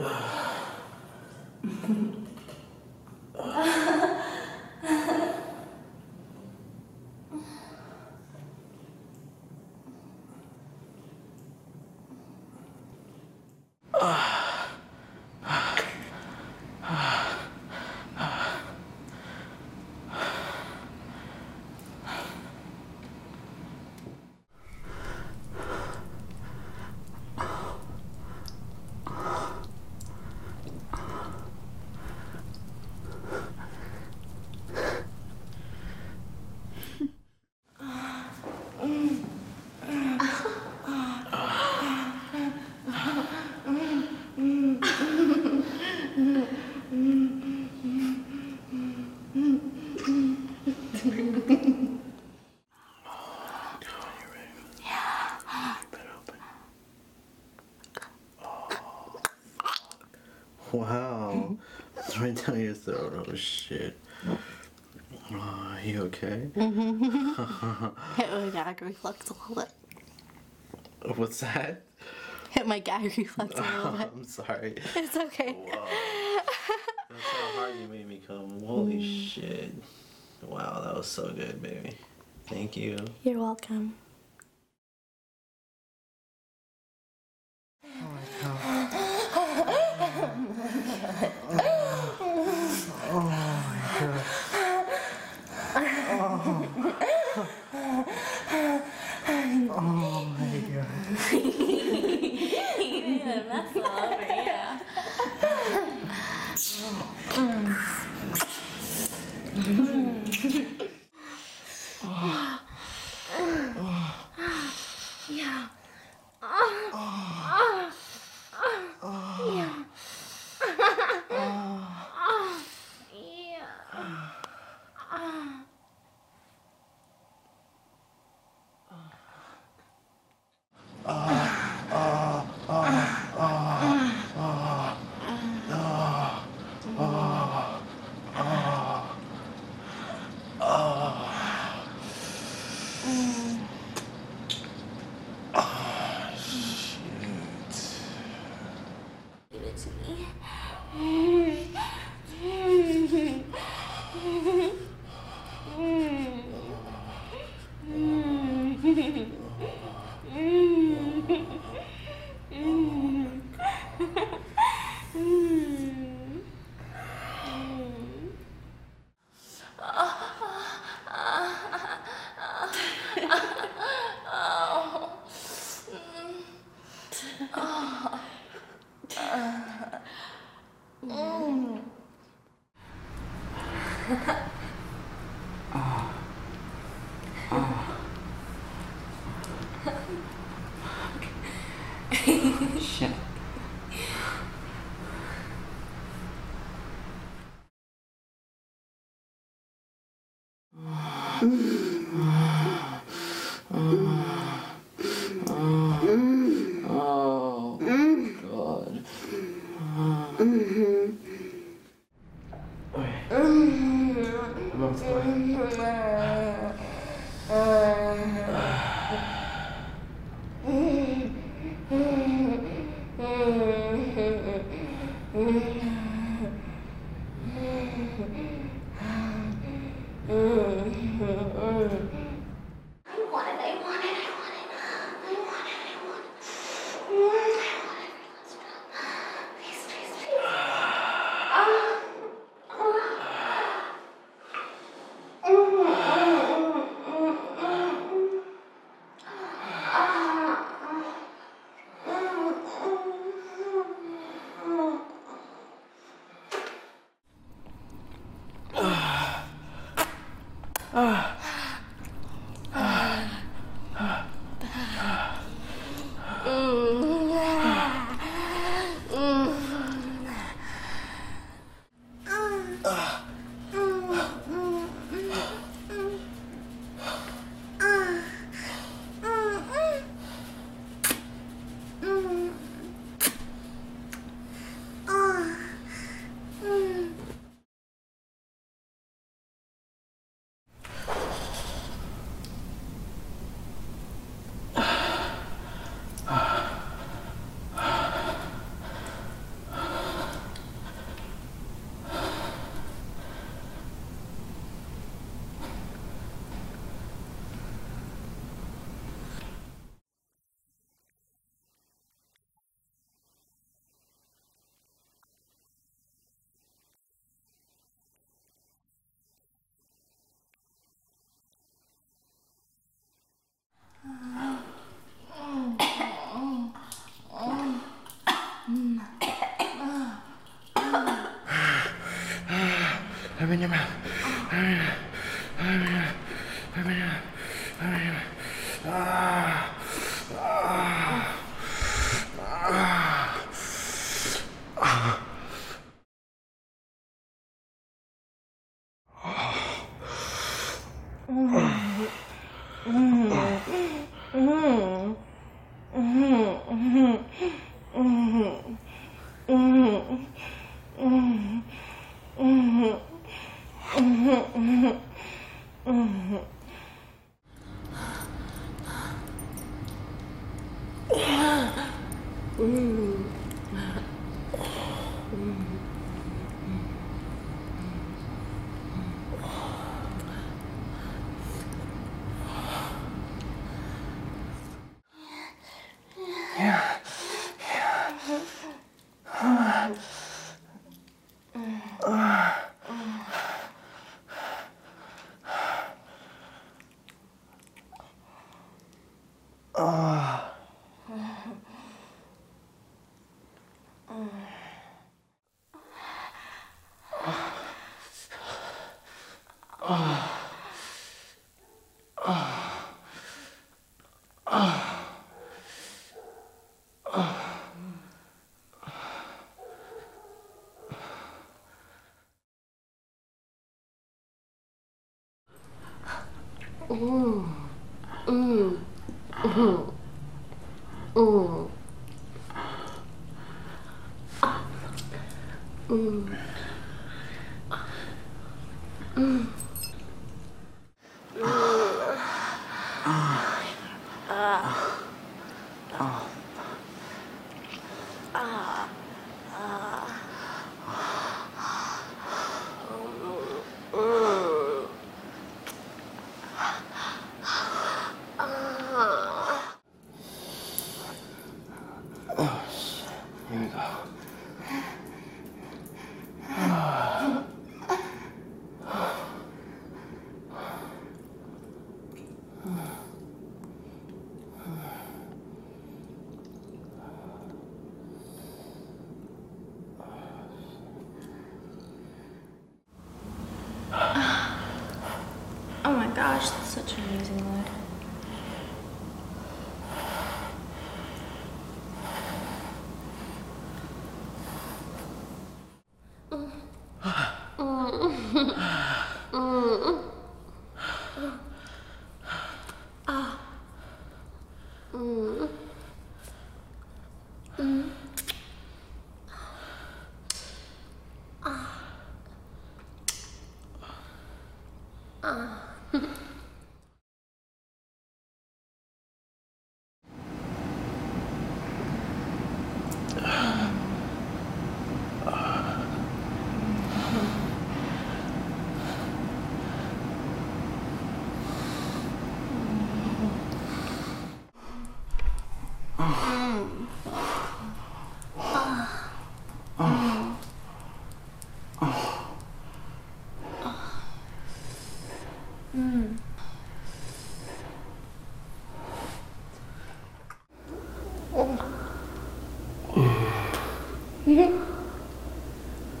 フフフ。Oh, you okay? Hit my gag reflex a little bit. What's that? Hit my gag reflex a little bit. I'm sorry. It's okay. Whoa. That's how hard you made me come. Holy mm. shit. Wow, that was so good, baby. Thank you. You're welcome. 음. 음. 음. Shit. Oh, 嗯。25 25 25 25 25 25 Ah. 嗯。嗯。嗯。嗯。啊啊啊。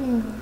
응.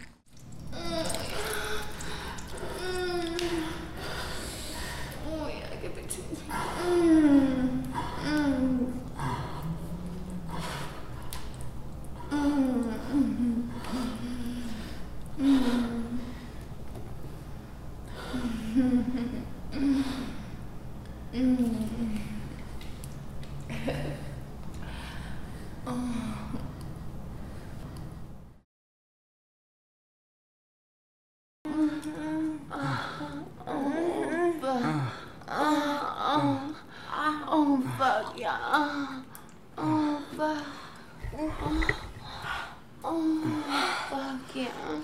Oh, oh, oh, fuck, yeah. Oh, fuck. Oh, fuck, yeah.